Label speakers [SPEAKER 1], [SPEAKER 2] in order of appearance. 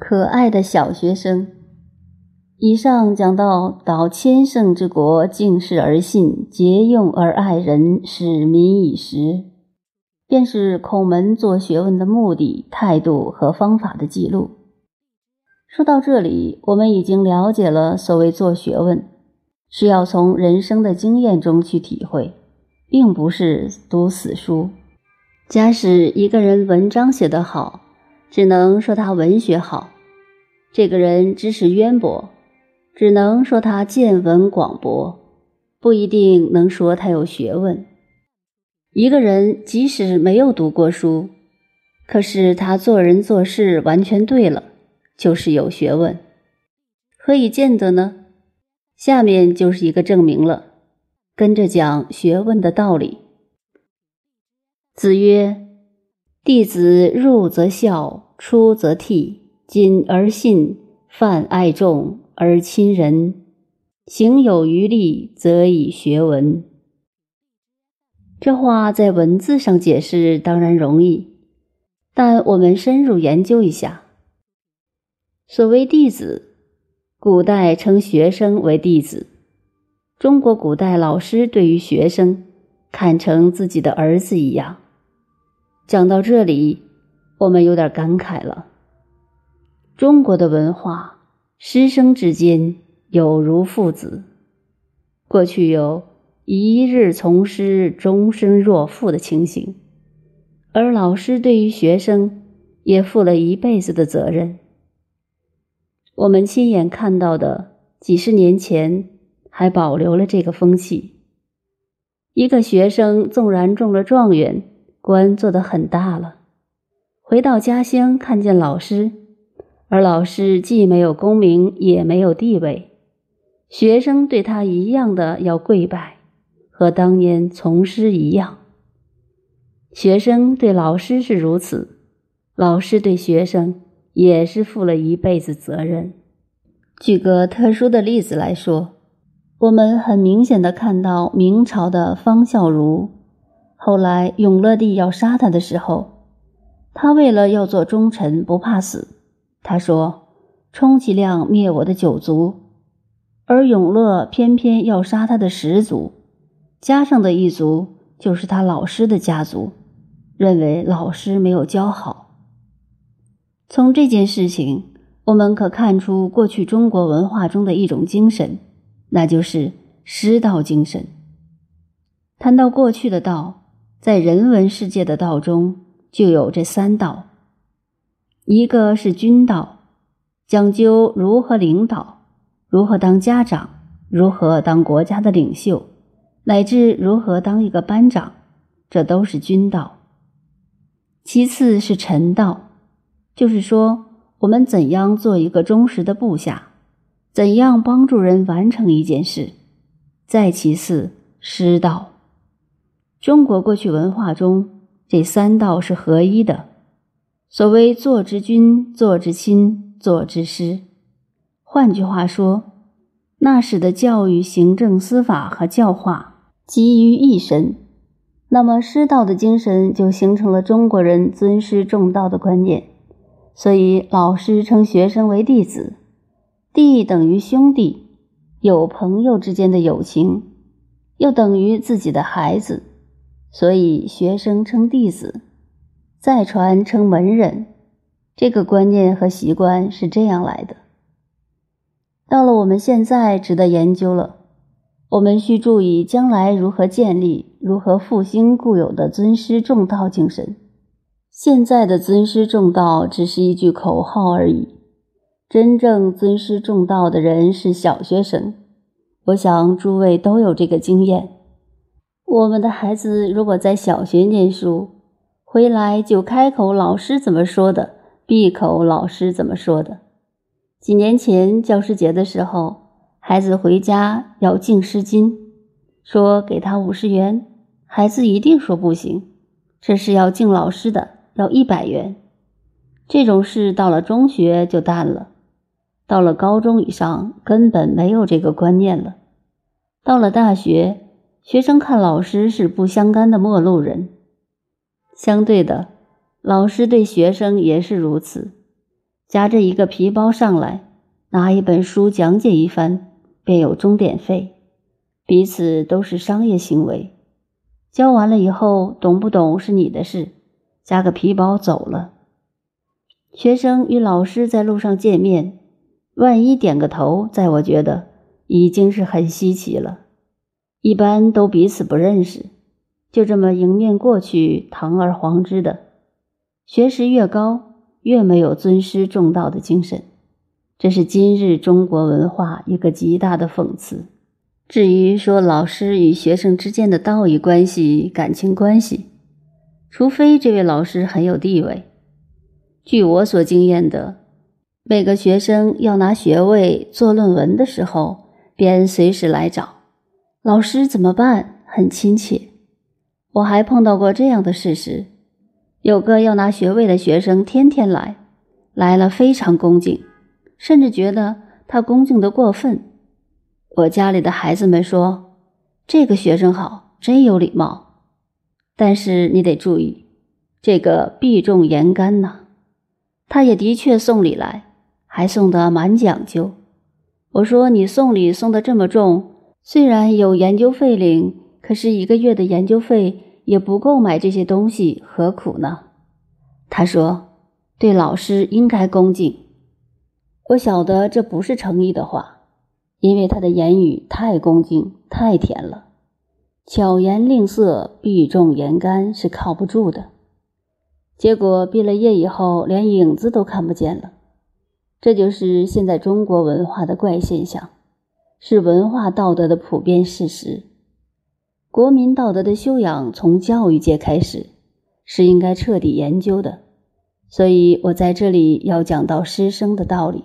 [SPEAKER 1] 可爱的小学生。以上讲到“导千乘之国，敬事而信，节用而爱人，使民以时”，便是孔门做学问的目的、态度和方法的记录。说到这里，我们已经了解了所谓做学问，是要从人生的经验中去体会，并不是读死书。假使一个人文章写得好，只能说他文学好；这个人知识渊博。只能说他见闻广博，不一定能说他有学问。一个人即使没有读过书，可是他做人做事完全对了，就是有学问。何以见得呢？下面就是一个证明了。跟着讲学问的道理。子曰：“弟子入则孝，出则悌，谨而信，泛爱众。”而亲仁，行有余力，则以学文。这话在文字上解释当然容易，但我们深入研究一下。所谓弟子，古代称学生为弟子。中国古代老师对于学生看成自己的儿子一样。讲到这里，我们有点感慨了。中国的文化。师生之间有如父子，过去有一日从师，终身若父的情形，而老师对于学生也负了一辈子的责任。我们亲眼看到的，几十年前还保留了这个风气。一个学生纵然中了状元，官做得很大了，回到家乡看见老师。而老师既没有功名，也没有地位，学生对他一样的要跪拜，和当年从师一样。学生对老师是如此，老师对学生也是负了一辈子责任。举个特殊的例子来说，我们很明显的看到明朝的方孝孺，后来永乐帝要杀他的时候，他为了要做忠臣，不怕死。他说：“充其量灭我的九族，而永乐偏偏要杀他的十族，加上的一族就是他老师的家族，认为老师没有教好。从这件事情，我们可看出过去中国文化中的一种精神，那就是师道精神。谈到过去的道，在人文世界的道中就有这三道。”一个是君道，讲究如何领导，如何当家长，如何当国家的领袖，乃至如何当一个班长，这都是君道。其次是臣道，就是说我们怎样做一个忠实的部下，怎样帮助人完成一件事。再其次，师道。中国过去文化中，这三道是合一的。所谓“做之君，做之亲，做之师”，换句话说，那时的教育、行政、司法和教化集于一身。那么，师道的精神就形成了中国人尊师重道的观念。所以，老师称学生为弟子，弟等于兄弟，有朋友之间的友情，又等于自己的孩子，所以学生称弟子。再传称门人，这个观念和习惯是这样来的。到了我们现在，值得研究了。我们需注意将来如何建立、如何复兴固有的尊师重道精神。现在的尊师重道只是一句口号而已，真正尊师重道的人是小学生。我想诸位都有这个经验。我们的孩子如果在小学念书，回来就开口，老师怎么说的？闭口，老师怎么说的？几年前教师节的时候，孩子回家要敬诗金，说给他五十元，孩子一定说不行，这是要敬老师的，要一百元。这种事到了中学就淡了，到了高中以上根本没有这个观念了。到了大学，学生看老师是不相干的陌路人。相对的，老师对学生也是如此。夹着一个皮包上来，拿一本书讲解一番，便有钟点费，彼此都是商业行为。教完了以后，懂不懂是你的事，夹个皮包走了。学生与老师在路上见面，万一点个头，在我觉得已经是很稀奇了。一般都彼此不认识，就这么迎面过去，堂而皇之的。学识越高，越没有尊师重道的精神，这是今日中国文化一个极大的讽刺。至于说老师与学生之间的道义关系、感情关系，除非这位老师很有地位。据我所经验的，每个学生要拿学位做论文的时候，便随时来找老师怎么办，很亲切。我还碰到过这样的事实：有个要拿学位的学生，天天来，来了非常恭敬，甚至觉得他恭敬的过分。我家里的孩子们说：“这个学生好，真有礼貌。”但是你得注意，这个避重言干呐。他也的确送礼来，还送得蛮讲究。我说：“你送礼送得这么重，虽然有研究费领，可是一个月的研究费也不够买这些东西，何苦呢？”他说：“对老师应该恭敬。”我晓得这不是诚意的话。因为他的言语太恭敬、太甜了，巧言令色、避重言干是靠不住的。结果毕了业以后，连影子都看不见了。这就是现在中国文化的怪现象，是文化道德的普遍事实。国民道德的修养从教育界开始，是应该彻底研究的。所以我在这里要讲到师生的道理。